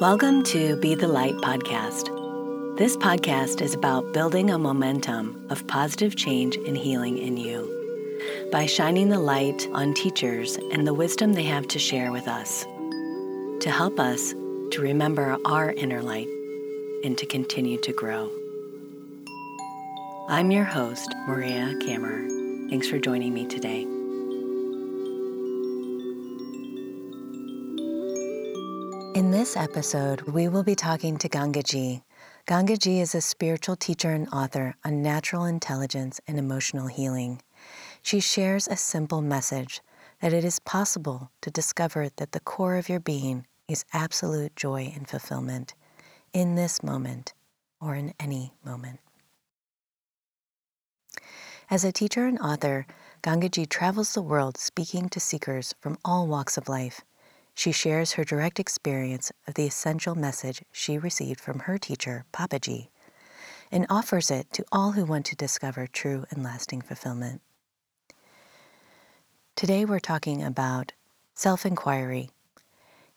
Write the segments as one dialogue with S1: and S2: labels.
S1: Welcome to Be the Light podcast. This podcast is about building a momentum of positive change and healing in you by shining the light on teachers and the wisdom they have to share with us to help us to remember our inner light and to continue to grow. I'm your host, Maria Kammer. Thanks for joining me today. In this episode, we will be talking to Gangaji. Gangaji is a spiritual teacher and author on natural intelligence and emotional healing. She shares a simple message that it is possible to discover that the core of your being is absolute joy and fulfillment in this moment or in any moment. As a teacher and author, Gangaji travels the world speaking to seekers from all walks of life she shares her direct experience of the essential message she received from her teacher, Papaji, and offers it to all who want to discover true and lasting fulfillment. Today we're talking about self inquiry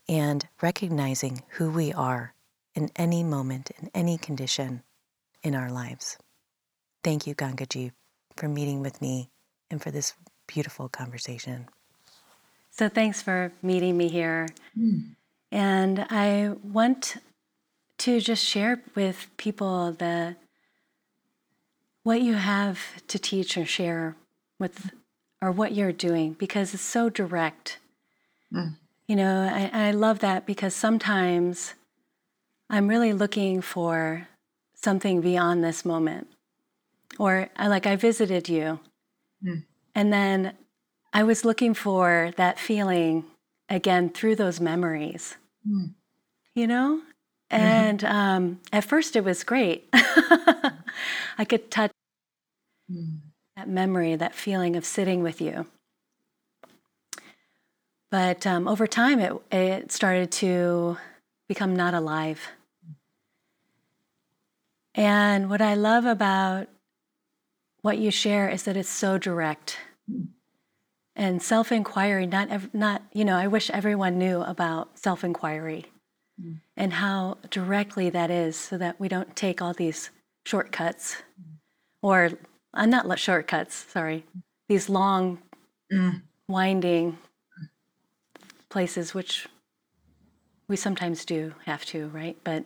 S1: and recognizing who we are in any moment, in any condition in our lives. Thank you, Gangaji, for meeting with me and for this beautiful conversation. So thanks for meeting me here. Mm. And I want to just share with people the what you have to teach or share with or what you're doing because it's so direct. Mm. You know, I, I love that because sometimes I'm really looking for something beyond this moment. Or I like I visited you. Mm. And then I was looking for that feeling again through those memories, mm. you know? Mm-hmm. And um, at first it was great. I could touch mm. that memory, that feeling of sitting with you. But um, over time, it, it started to become not alive. And what I love about what you share is that it's so direct. Mm and self-inquiry not ev- not you know i wish everyone knew about self-inquiry mm. and how directly that is so that we don't take all these shortcuts mm. or uh, not shortcuts sorry these long mm. winding places which we sometimes do have to right but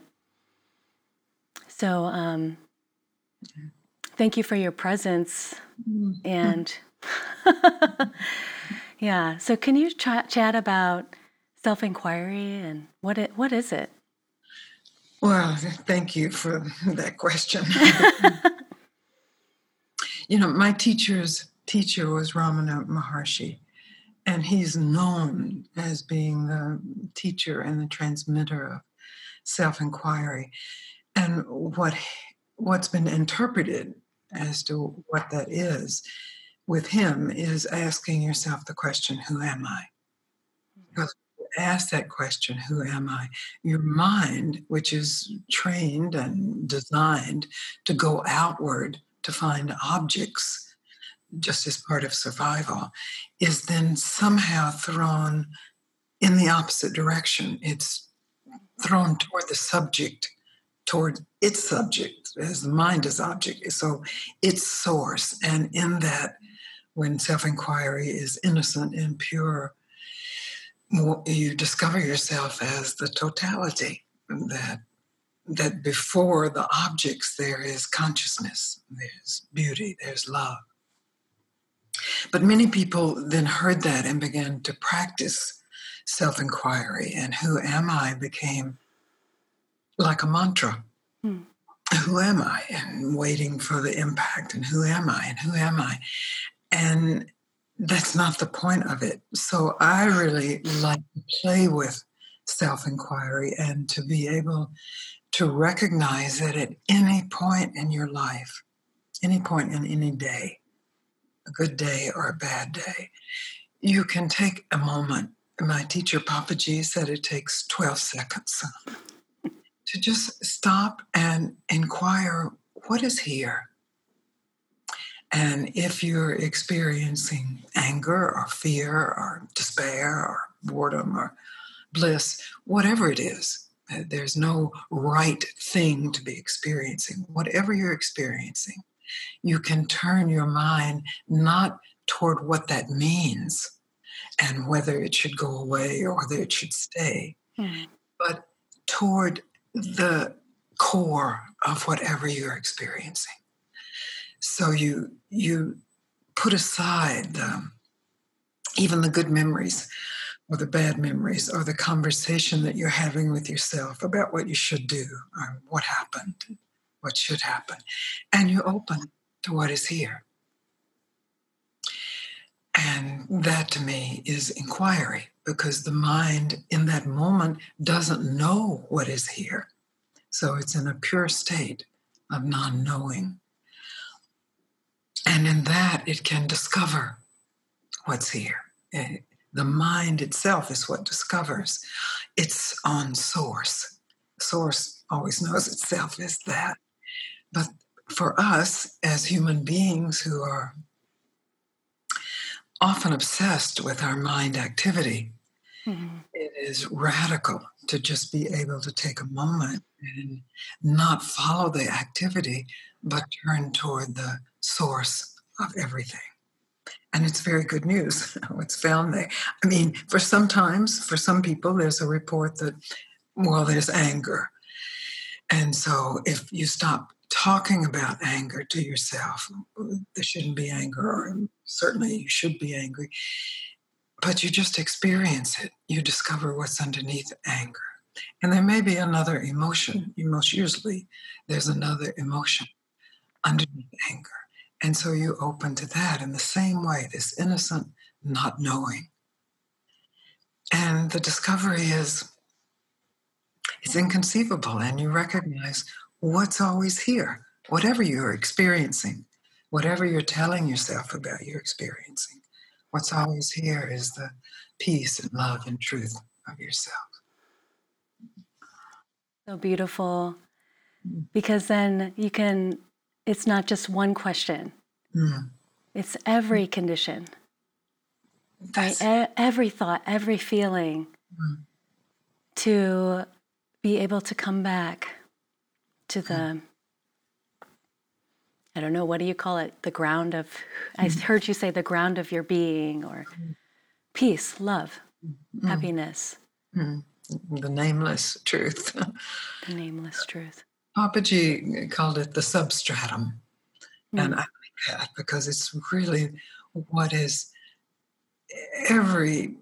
S1: so um, thank you for your presence mm. and yeah. So, can you ch- chat about self inquiry and what it what is it?
S2: Well, thank you for that question. you know, my teacher's teacher was Ramana Maharshi, and he's known as being the teacher and the transmitter of self inquiry. And what what's been interpreted as to what that is with him is asking yourself the question, Who am I? Mm-hmm. Because ask that question, Who am I? Your mind, which is trained and designed to go outward to find objects just as part of survival, is then somehow thrown in the opposite direction. It's thrown toward the subject, toward its subject, as the mind is object. So its source. And in that, when self inquiry is innocent and pure, you discover yourself as the totality that that before the objects there is consciousness there's beauty there's love. But many people then heard that and began to practice self-inquiry and who am i became like a mantra. Hmm. who am i? And waiting for the impact and who am i? And who am i and that's not the point of it. So I really like to play with self inquiry and to be able to recognize that at any point in your life, any point in any day, a good day or a bad day, you can take a moment. My teacher, Papaji, said it takes 12 seconds to just stop and inquire what is here? And if you're experiencing anger or fear or despair or boredom or bliss, whatever it is, Uh, There's no right thing to be experiencing. Whatever you're experiencing, you can turn your mind not toward what that means and whether it should go away or whether it should stay,
S1: Mm.
S2: but toward the core of whatever you're experiencing. So you you put aside the, even the good memories or the bad memories or the conversation that you're having with yourself about what you should do or what happened, what should happen, and you open to what is here. And that to me is inquiry because the mind in that moment doesn't know what is here. So it's in a pure state of non knowing. And in that, it can discover what's here. Eh, The mind itself is what discovers its own source. Source always knows itself as that. But for us as human beings who are often obsessed with our mind activity,
S1: Mhm.
S2: it is radical to just be able to take a moment and not follow the activity, but turn toward the source of everything. And it's very good news what's found there. I mean, for sometimes, for some people, there's a report that, well, there's anger. And so if you stop talking about anger to yourself, there shouldn't be anger, or certainly you should be angry, but you just experience it. You discover what's underneath anger. And there may be another emotion. Most usually, there's another emotion underneath anger. And so you open to that in the same way, this innocent not knowing. And the discovery is it's inconceivable, and you recognize what's always here, whatever you're experiencing, whatever you're telling yourself about your experiencing. What's always here is the peace and love and truth of yourself.
S1: So beautiful. Mm. Because then you can, it's not just one question,
S2: Mm,
S1: it's every condition, right? E- every thought, every feeling
S2: Mm.
S1: to be able to come back to the, I don't know, what do you call it? The ground of, I heard you say the ground of your being or peace, love, happiness,
S2: mm, the nameless truth.
S1: the nameless truth.
S2: Papaji called it the substratum. And
S1: Mm.
S2: I like that because it's really what is every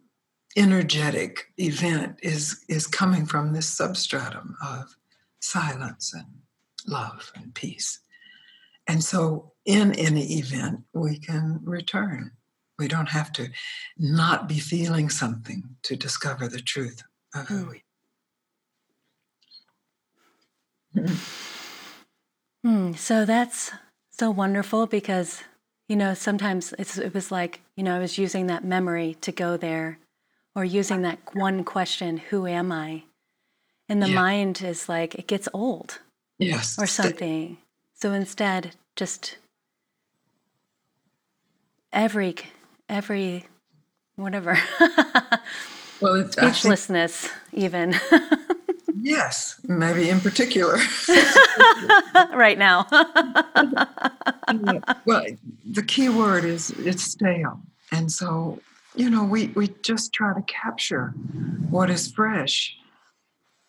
S2: energetic event is is coming from this substratum of silence and love and peace. And so in any event we can return. We don't have to not be feeling something to discover the truth of who
S1: Mm.
S2: we
S1: Hmm, so that's so wonderful because, you know, sometimes it's, it was like, you know, I was using that memory to go there or using that one question, who am I? And the
S2: Yeah.
S1: mind is like, it gets old
S2: Yes.
S1: or something. So instead, just every, every, whatever,
S2: Well,
S1: speechlessness, even
S2: Yes, maybe in particular.
S1: right now.
S2: well, the key word is it's stale. And so, you know, we, we just try to capture what is fresh.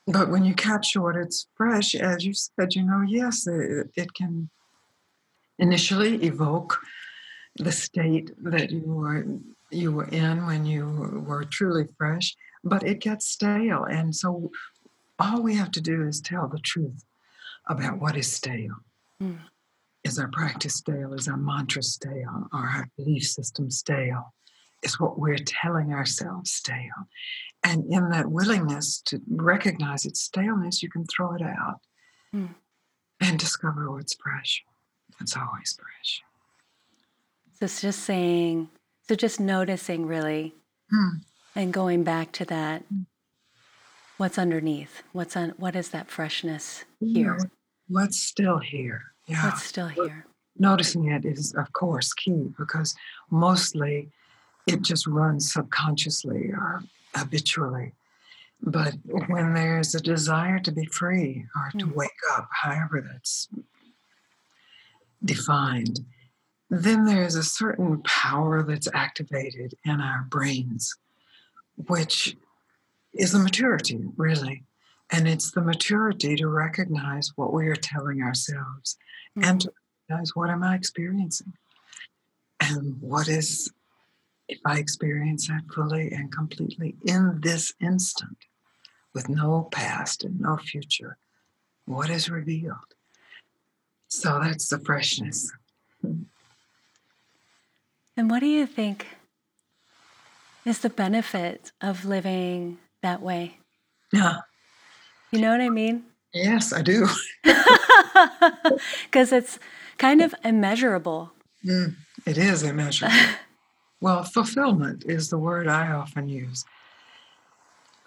S2: But when you capture what is fresh, as you said, you know, yes, it, it can initially evoke the state that you were you were in when you were truly fresh, but it gets stale. And so all we have to do is tell the truth about what is stale.
S1: Mm.
S2: Is our practice stale? Is our mantra stale? Are our belief system stale? Is what we're telling ourselves stale? And in that willingness to recognize its staleness, you can throw it out
S1: Mm.
S2: and discover what's fresh. It's always fresh.
S1: So it's just saying, so just noticing really
S2: Hmm.
S1: and going back to that what's underneath what's on what is that freshness here
S2: Yeah, What's still here? Yeah.
S1: what's still here
S2: noticing it is of course key because mostly it just runs subconsciously or habitually But when there's a desire to be free or to
S3: Mm.
S2: wake up, however that's defined, then there's a certain power that's activated in our brains, which is a maturity, really. And it's the maturity to recognize what we are telling ourselves and to mm-hmm. recognize what am I experiencing? And what is, if I experience that fully and completely in this instant, with no past and no future, what is revealed? So that's the freshness.
S1: And what do you think is the benefit of living that way?
S2: Yeah.
S1: You know what I mean?
S2: Yes, I do.
S1: Because it's kind of immeasurable.
S2: Mm, it is immeasurable. well, fulfillment is the word I often use.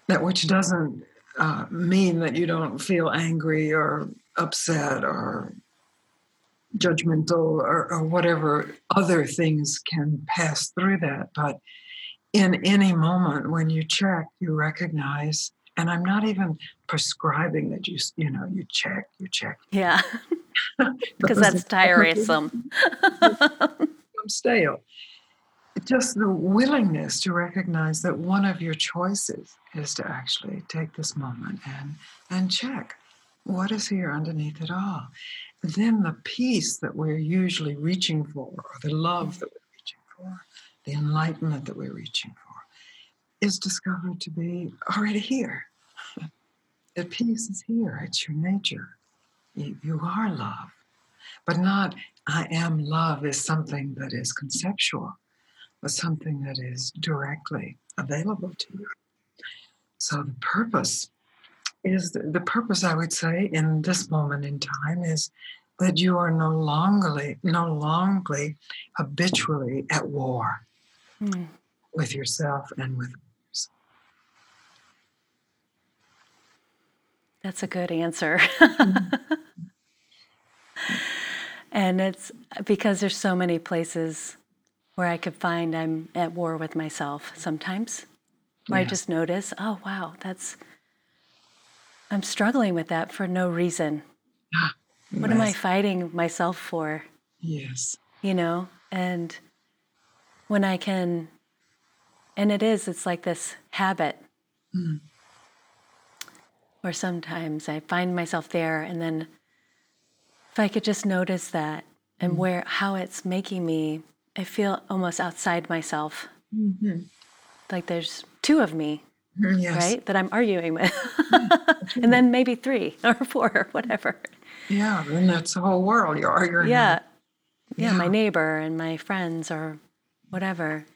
S2: That which doesn't uh, mean that you don't feel angry or upset or judgmental or, or whatever other things can pass through that. But in any moment when you check, you recognize, and I'm not even prescribing that you, you know, you check, you check.
S1: Yeah, because that's tiresome.
S2: become stale. Just the willingness to recognize that one of your choices is to actually take this moment and and check what is here underneath it all. Then the peace that we're usually reaching for, or the love that we're reaching for, the enlightenment that we're reaching for, is discovered to be already here. That peace is here. It's your nature. You, you are love, but not I am love is something that is conceptual, but something that is directly available to you. So the purpose is the, the purpose, I would say, in this moment in time is that you are no longer no longer habitually at war
S1: Hmm.
S2: with yourself and with others.
S1: That's a good answer. and it's because there's so many places where I could find I'm at war with myself sometimes, where I just notice, oh, wow, that's, I'm struggling with that for no reason. What am I fighting myself for?
S2: Yes.
S1: you know and when i can and it is it's like this habit
S2: Mm.
S1: where sometimes i find myself there and then if i could just notice that and where how it's making me i feel almost outside myself
S2: Mhm.
S1: like there's two of me
S2: Mm, Yes.
S1: right that i'm arguing with and then maybe three or four or whatever
S2: Yeah, then that's the whole world. You're arguing.
S1: yeah yeah my neighbor and my friends or whatever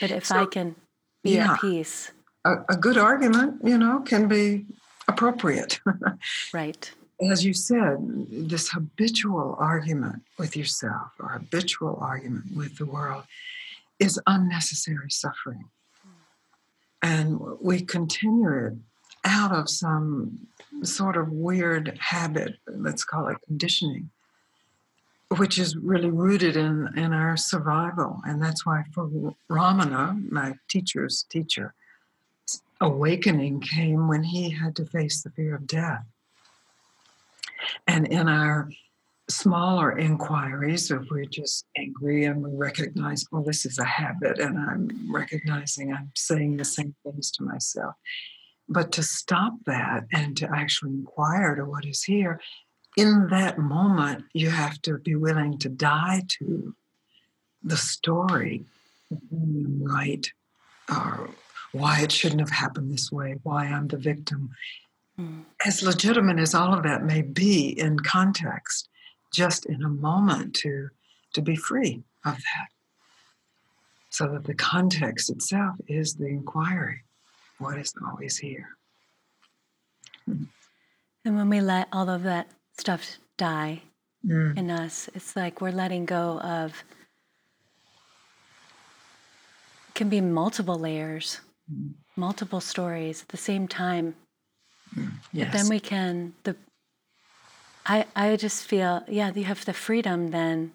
S1: but if i can be
S2: yeah.
S1: at peace
S2: A, a good argument, you know, can be appropriate.
S1: right
S2: As you said, this habitual argument with yourself or habitual argument with the world is unnecessary suffering. And we continue it out of some sort of weird habit, let's call it conditioning, which is really rooted in, in our survival. And that's why for Ramana, my teacher's teacher, awakening came when he had to face the fear of death. And in our smaller inquiries, if we're just angry and we recognize, well, this is a habit, and I'm recognizing I'm saying the same things to myself. But to stop that and to actually inquire to what is here, in that moment, you have to be willing to die to the story, right? Or why it shouldn't have happened this way, why I'm the victim.
S1: Mm.
S2: As legitimate as all of that may be in context, just in a moment to, to be free of that. So that the context itself is the inquiry. What is always here?
S1: and when we let all of that stuff die
S2: Mm.
S1: in us it's like we're letting go of it can be multiple layers
S2: Mm.
S1: multiple stories at the same time
S2: Yes.
S1: then we can the i i just feel yeah you have the freedom then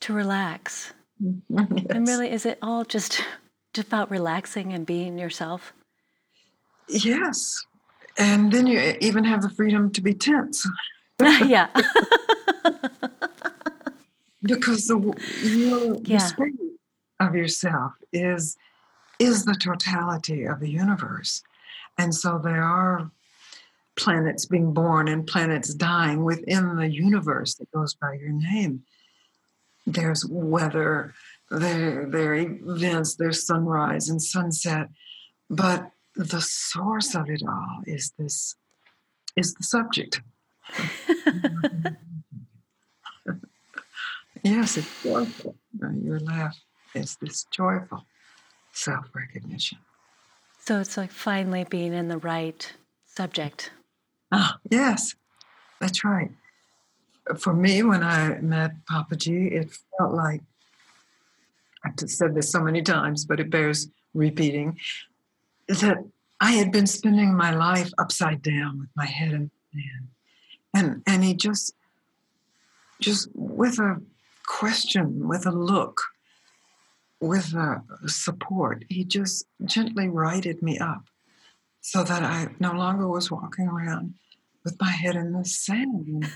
S1: to relax and really is it all just just about relaxing and being yourself
S2: Yes. And then you even have the freedom to be tense
S1: yeah.
S2: because the your the
S1: Yeah.
S2: spirit of yourself is is the totality of the universe. And so there are planets being born and planets dying within the universe that goes by your name. There's weather, there, there are events, there's sunrise and sunset, but the source of it all is this is the subject. yes, it's joyful. Your laugh is this joyful self-recognition.
S1: So it's like finally being in the right subject.
S2: Ah, yes, that's right. For me, when I met Papaji, it felt like I've said this so many times, but it bears repeating that I had been spending my life upside down with my head in the sand. And and he just just with a question, with a look, with a support, he just gently righted me up so that I no longer was walking around with my head in the sand.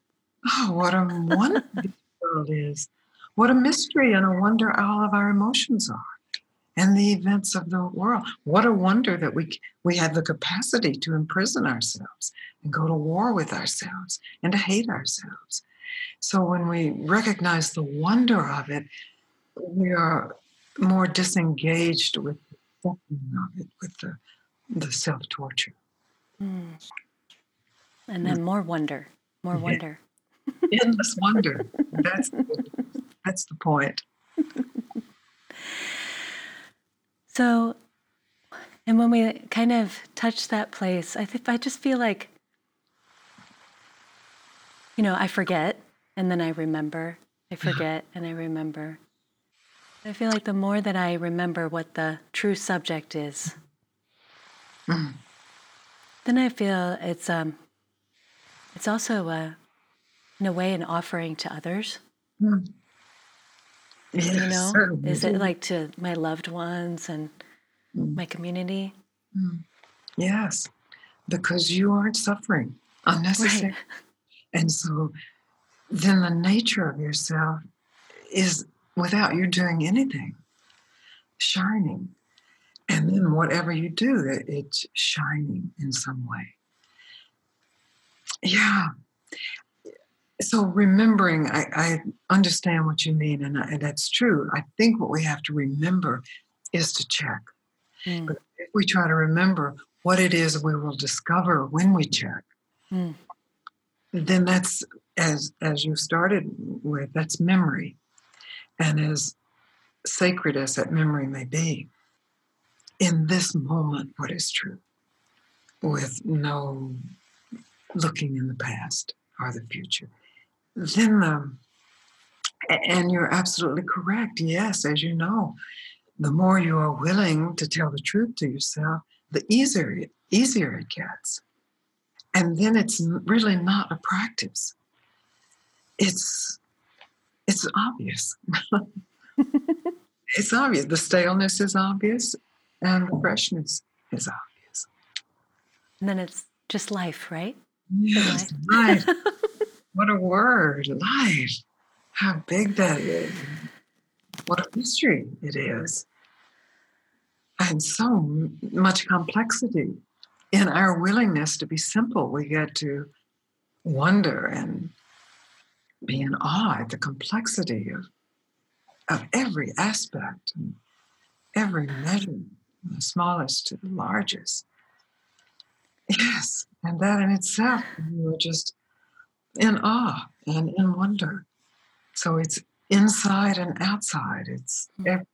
S2: oh, what a wonder this world is. What a mystery and a wonder all of our emotions are and the events of the world. What a wonder that we, we have the capacity to imprison ourselves and go to war with ourselves and to hate ourselves. So when we recognize the wonder of it, we are more disengaged with the of it, with the, the self torture.
S1: Mm. And then more wonder, more
S2: Yeah.
S1: wonder.
S2: Endless wonder. That's that's the point.
S1: So, and when we kind of touch that place, I think I just feel like, you know, I forget and then I remember. I forget and I remember. I feel like the more that I remember what the true subject is,
S2: Mm.
S1: then I feel it's um, it's also a, in a way an offering to others.
S2: Mm. Yes,
S1: You know,
S2: certainly.
S1: is it like to my loved ones and
S2: Mm.
S1: my community?
S2: Mm. Yes, because you aren't suffering unnecessary.
S1: Right.
S2: And so then the nature of yourself is without you doing anything, shining. And then whatever you do, it, it's shining in some way. Yeah. So remembering, I, I understand what you mean, and, I, and that's true. I think what we have to remember is to check.
S1: Mm,
S2: But if we try to remember what it is we will discover when we check,
S1: mm,
S2: then that's as as you started with that's memory. And as sacred as that memory may be in this moment what is true? With no looking in the past or the future then um, and you're absolutely correct. Yes as you know the more you are willing to tell the truth to yourself the easier it, easier it gets. And then it's really not a practice. It's it's obvious. It's obvious. The staleness is obvious and the freshness is obvious.
S1: And then it's just life, right?
S2: yes life what a word life. How big that is. What a mystery it is. And so much complexity in our willingness to be simple. We get to wonder and be in awe at the complexity of, of every aspect and every measure, the smallest to the largest. Yes, and that in itself, you are just in awe and in wonder. So it's inside and outside. It's
S1: Mm.
S2: ev-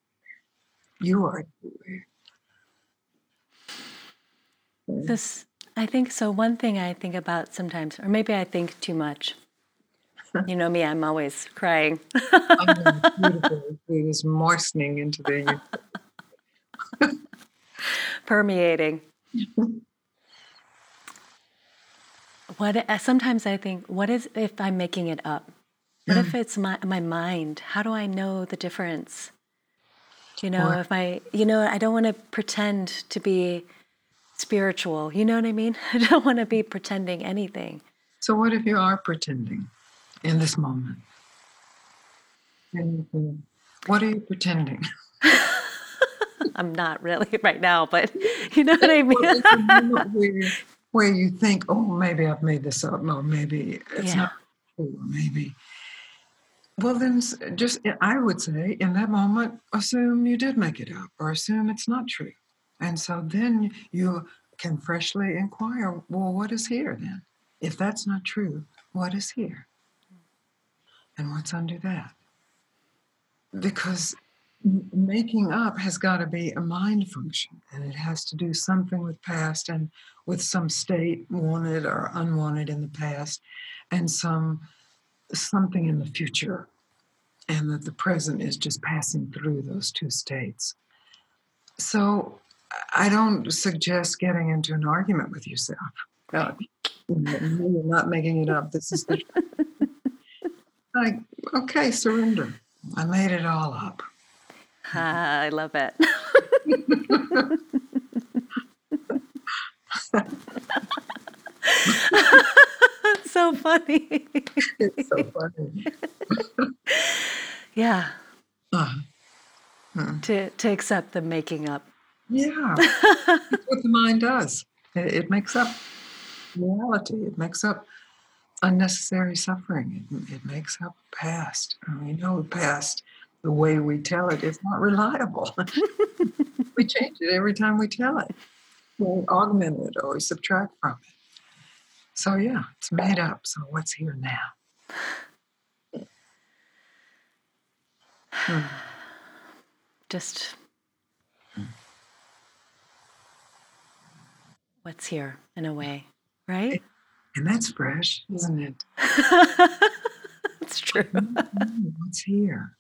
S2: you are.
S1: This, I think so. One thing I think about sometimes, or maybe I think too much. You know me, I'm always crying.
S2: It is moistening into the
S1: permeating. What sometimes I think, what is if I'm making it up? What if mm. it's my my mind? How do I know the difference? You know,
S2: Or-
S1: if I, you know, I don't want to pretend to be spiritual. You know what I mean? I don't want to be pretending anything.
S2: So, what if you are pretending in this moment? What are you pretending?
S1: I'm not really right now, but you know what I mean?
S2: Well, it's a moment where, you think, oh, maybe I've made this up, or maybe it's
S1: Yeah.
S2: not true, maybe. Well, then, just eh, I would say in that moment, assume you did make it up, or assume it's not true, and so then you can freshly inquire, well, what is here then? If that's not true, what is here, and what's under that? Because making up has got to be a mind function and it has to do something with past and with some state wanted or unwanted in the past and some something in the future and that the present is just passing through those two states. So i don't suggest getting into an argument with yourself uh, you're not making it up this is the like okay surrender. I made it all up
S1: I love it. So funny.
S2: it's so funny
S1: yeah,
S2: Uh,
S1: to to accept the making up.
S2: Yeah, that's what the mind does. It, it makes up reality. It makes up unnecessary suffering. It, it makes up past. We know the past, the way we tell it, is not reliable. we change it every time we tell it. We augment it or we subtract from it. So yeah, it's made up. So what's here now?
S1: Just what's here in a way, right?
S2: And that's fresh, isn't it?
S1: It's true.
S2: Mm, what's here?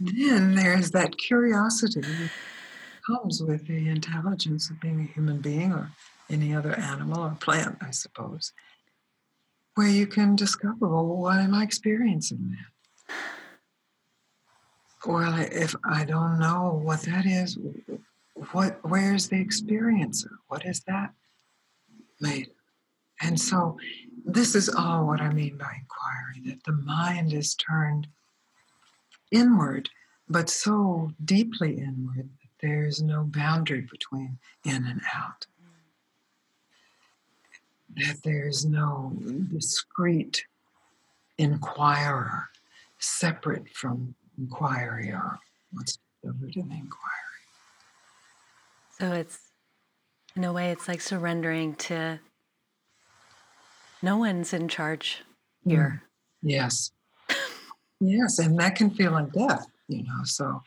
S2: Then there's that curiosity that comes with the intelligence of being a human being or any other animal or plant, I suppose, where you can discover, well, what am I experiencing then? Well, if I don't know what that is, what where's the experiencer? What is that made? And so this is all what I mean by inquiry, that the mind is turned inward, but so deeply inward that there's no boundary between in and out. That there's no discrete inquirer separate from inquiry or what's discovered in the inquiry.
S1: So it's in a way it's like surrendering to no one's in charge here. Mm-hmm.
S2: Yes. Yes, and that can feel like death, you know. So,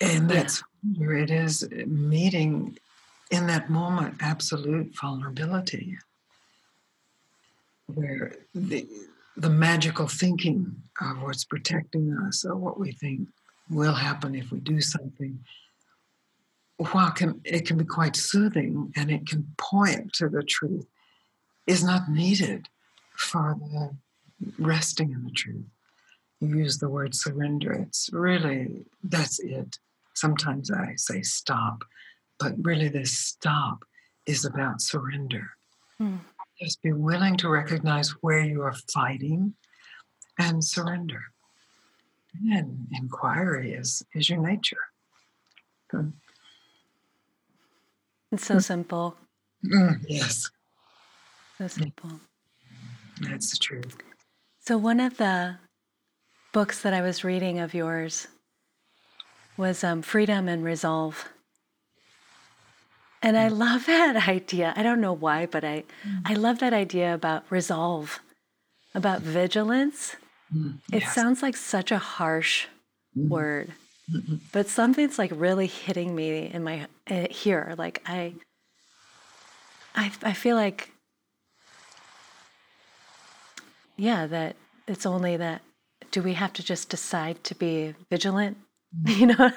S2: and
S1: Yeah.
S2: that's where it is meeting in that moment absolute vulnerability, where the the magical thinking of what's protecting us or what we think will happen if we do something, while can it can be quite soothing and it can point to the truth, is not needed for the resting in the truth. You use the word surrender. It's really, that's it. Sometimes I say stop, but really, this stop is about surrender.
S1: Hmm.
S2: Just be willing to recognize where you are fighting and surrender. And inquiry is, is your nature. Mm,
S1: It's so simple.
S2: mm, yes,
S1: So simple.
S2: that's the truth.
S1: So one of the books that I was reading of yours was um, Freedom and Resolve. And I love that idea. I don't know why, but I, I love that idea about resolve, about vigilance.
S2: Mm,
S1: It sounds like such a harsh word, but something's like really hitting me in my uh, here. Like I, I, I feel like, yeah, that it's only that. Do we have to just decide to be vigilant? You know,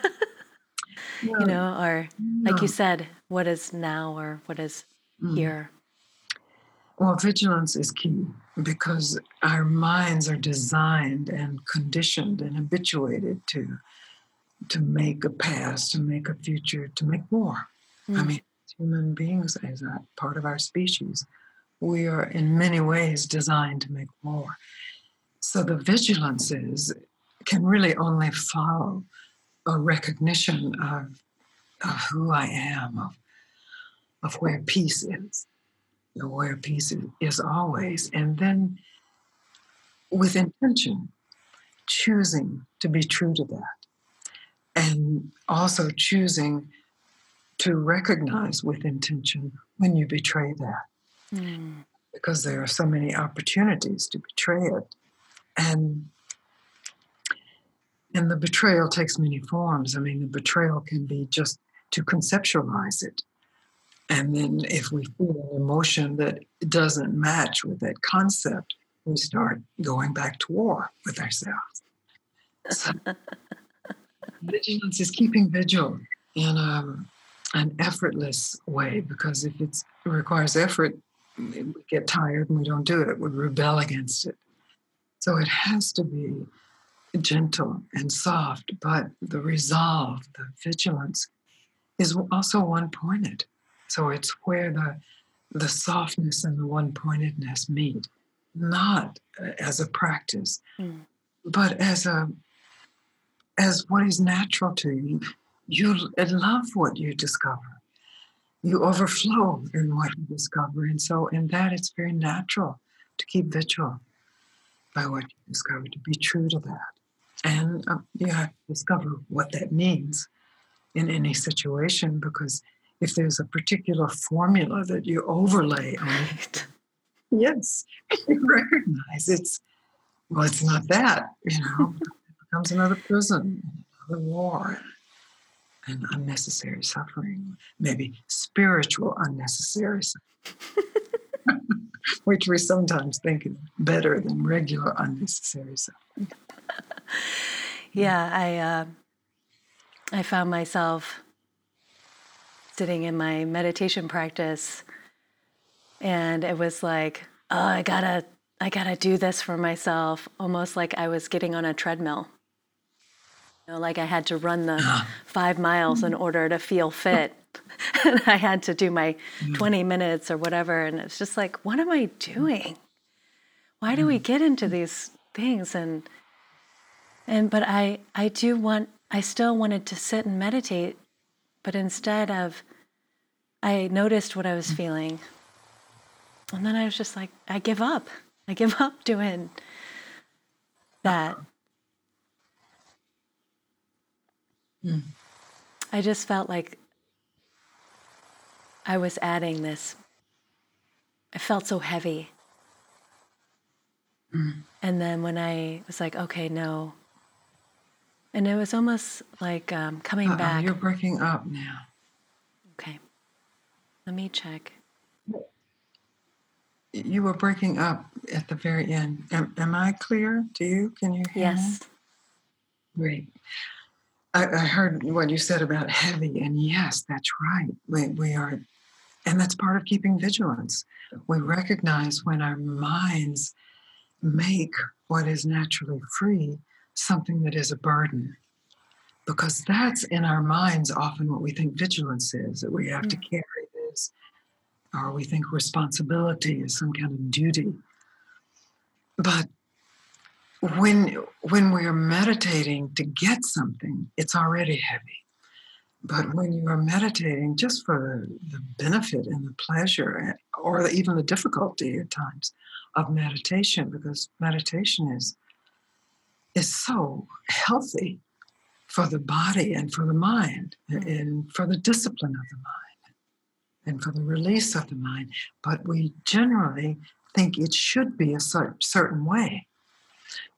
S1: you know, or like you said, what is now or what is mm. here?
S2: Well, vigilance is key because our minds are designed and conditioned and habituated to to make a past, to make a future, to make more. I mm. mean, human beings, as a part of our species, we are in many ways designed to make war. So the vigilances can really only follow a recognition of, of who I am, of, of where peace is, where peace is always. And then with intention, choosing to be true to that. And also choosing to recognize with intention when you betray that. Mm. Because there are so many opportunities to betray it. And and the betrayal takes many forms. I mean, the betrayal can be just to conceptualize it. And then if we feel an emotion that doesn't match with that concept, we start going back to war with ourselves. So, vigilance is keeping vigil in um, an effortless way because if it requires effort, we get tired and we don't do it. We rebel against it. So it has to be gentle and soft, but the resolve, the vigilance is also one pointed. So it's where the the softness and the one pointedness meet, not as a practice, mm. but as a as what is natural to you. You love what you discover. You overflow in what you discover. And so in that it's very natural to keep vigil by what you discover, to be true to that. And uh, you have to discover what that means in any situation because if there's a particular formula that you overlay on it, yes, you recognize it's, well, it's not that, you know, it becomes another prison, another war, and unnecessary suffering, maybe spiritual unnecessary suffering. which we sometimes think is better than regular unnecessary suffering.
S1: yeah, I uh, I found myself sitting in my meditation practice, and it was like, oh, I gotta, I gotta do this for myself, almost like I was getting on a treadmill. You know, like I had to run the five miles in order to feel fit. and I had to do my mm. 20 minutes or whatever. And it's just like, what am I doing? Why do we mm. get into these things? And and but I I do want I still wanted to sit and meditate, but instead of I noticed what I was mm. feeling. And then I was just like, I give up. I give up doing that. Mm. I just felt like I was adding this. I felt so heavy. Mm. And then when I was like, okay, no. And it was almost like um, coming Uh-oh, back.
S2: You're breaking up now.
S1: Okay. Let me check.
S2: You were breaking up at the very end. Am, am I clear to you? Can you hear
S1: yes.
S2: me? Great. I, I, heard what you said about heavy, and yes, that's right. We, we are and that's part of keeping vigilance. We recognize when our minds make what is naturally free something that is a burden. Because that's in our minds often what we think vigilance is that we have to mm. carry this, or we think responsibility is some kind of duty. But when when we are meditating to get something, it's already heavy. But when you are meditating just for the benefit and the pleasure, or even the difficulty at times of meditation, because meditation is, is so healthy for the body and for the mind, mm. and for the discipline of the mind, and for the release of the mind. But we generally think it should be a certain way.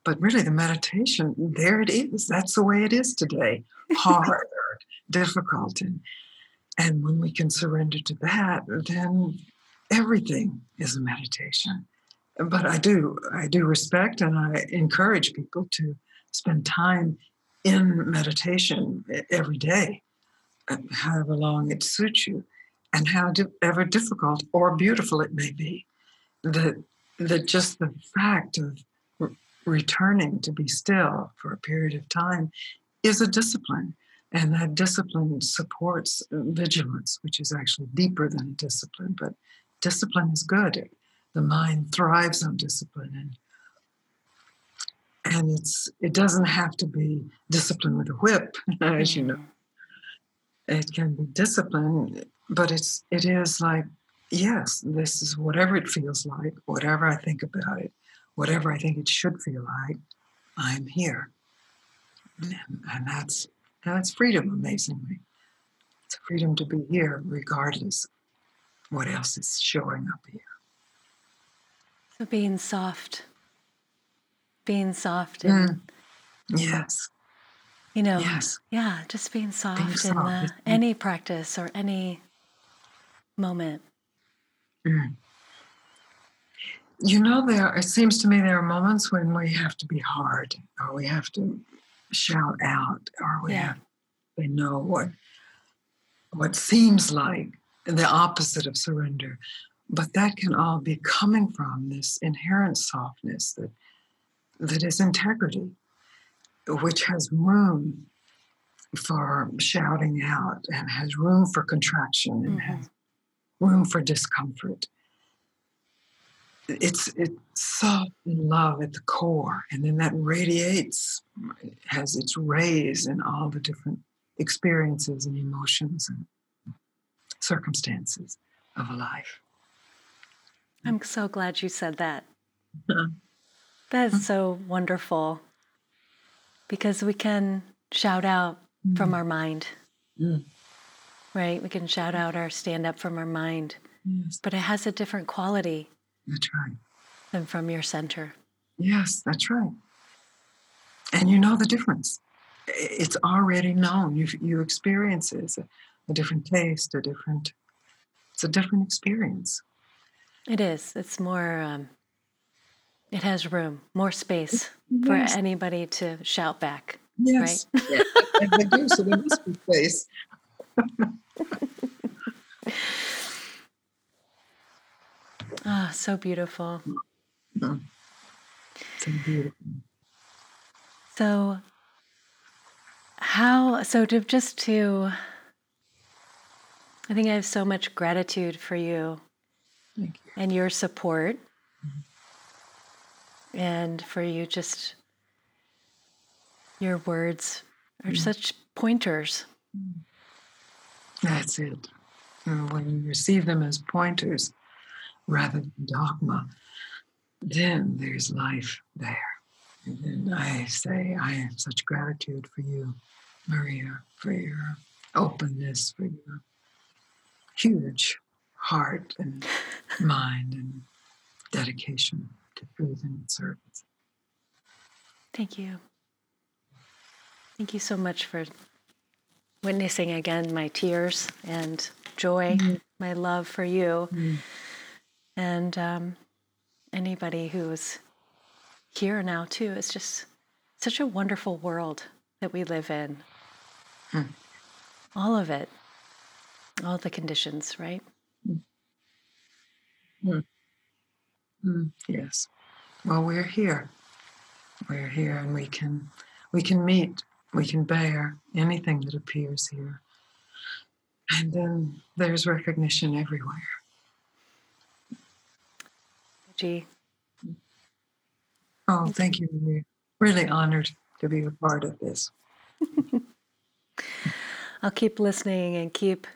S2: But really, the meditation, there it is. That's the way it is today. Hard difficult. And, and when we can surrender to that, then everything is a meditation. But I do, I do respect and I encourage people to spend time in meditation every day, uh, however long it suits you, and however difficult or beautiful it may be. That, that just the fact of returning to be still for a period of time is a discipline And that discipline supports vigilance, which is actually deeper than discipline, but discipline is good. The mind thrives on discipline and and it's it doesn't have to be discipline with a whip, as you know.
S1: Mm-hmm.
S2: It can be discipline, but it's it is like, yes, this is whatever it feels like, whatever I think about it, whatever I think it should feel like, I'm here. And, and that's that's freedom, amazingly. It's freedom to be here regardless what else is showing up here.
S1: So being soft, being soft and
S2: Mm. Yes.
S1: you know,
S2: Yes.
S1: yeah, just being soft in
S2: soft,
S1: the, any practice or any moment.
S2: Mm. You know, there it seems to me there are moments when we have to be hard, or we have to shout out, or we
S1: Yeah.
S2: to know what what seems like the opposite of surrender. But that can all be coming from this inherent softness that that is integrity, which has room for shouting out and has room for contraction and
S1: Mhm.
S2: has room for discomfort. It's it's soft and love at the core, and then that radiates, has its rays in all the different experiences and emotions and circumstances of a life.
S1: I'm so glad you said that.
S2: Uh-huh.
S1: That is uh-huh. so wonderful because we can shout out from mm. our mind,
S2: Mm.
S1: right? We can shout out our stand up from our mind,
S2: Yes,
S1: but it has a different quality
S2: that's right.
S1: And from your center.
S2: Yes, that's right. And you know the difference. It's already known. You you experience it. It's a, a different taste, a different. It's a different experience.
S1: It is. It's more, um, it has room, more space for anybody to shout back.
S2: Yes, they do. So there must be space.
S1: Ah, so beautiful.
S2: So beautiful.
S1: So, how, so to just to, I think I have so much gratitude for you
S2: Thank you.
S1: and your support mm-hmm. and for you just, your words are mm-hmm. such pointers. Mm-hmm.
S2: That's it. And when you receive them as pointers rather than dogma, then there's life there. And then I say, I have such gratitude for you, Maria, for your openness, for your huge heart and mind and dedication to truth and service.
S1: Thank you. Thank you so much for witnessing again my tears and joy, mm-hmm. my love for you, mm-hmm. And um, anybody who's here now too. It's just such a wonderful world that we live in.
S2: Hmm.
S1: All of it, all the conditions, right?
S2: Mm, yes. Well, we're here. We're here, and we can we can meet. We can bear anything that appears here. And then there's recognition everywhere. Oh, thank you. Really honored to be a part of this.
S1: I'll keep listening and keep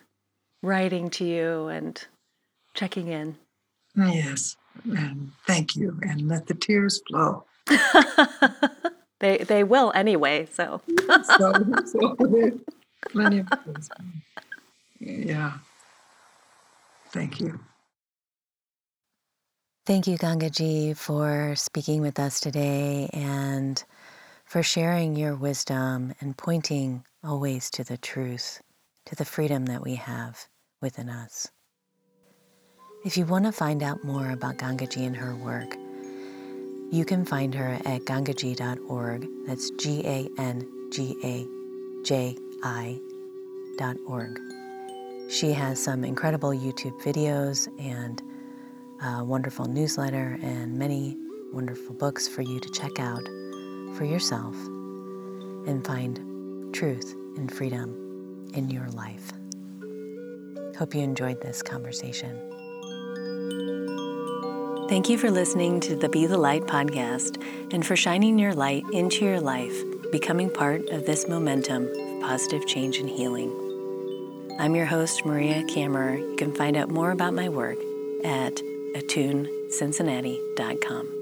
S1: writing to you and checking in.
S2: Yes. And thank you. And let the tears flow.
S1: they they will anyway. So
S2: So, so plenty of tears. Yeah. Thank you.
S3: Thank you, Gangaji, for speaking with us today and for sharing your wisdom and pointing always to the truth, to the freedom that we have within us. If you want to find out more about Gangaji and her work, you can find her at gangaji.org. That's G A N G A J I dot org. She has some incredible YouTube videos and a wonderful newsletter and many wonderful books for you to check out for yourself and find truth
S1: and freedom in your life. Hope you enjoyed this conversation. Thank you for listening to the Be the Light podcast and for shining your light into your life, becoming part of this momentum of positive change and healing. I'm your host, Maria Kammerer. You can find out more about my work at attunecincinnati.com.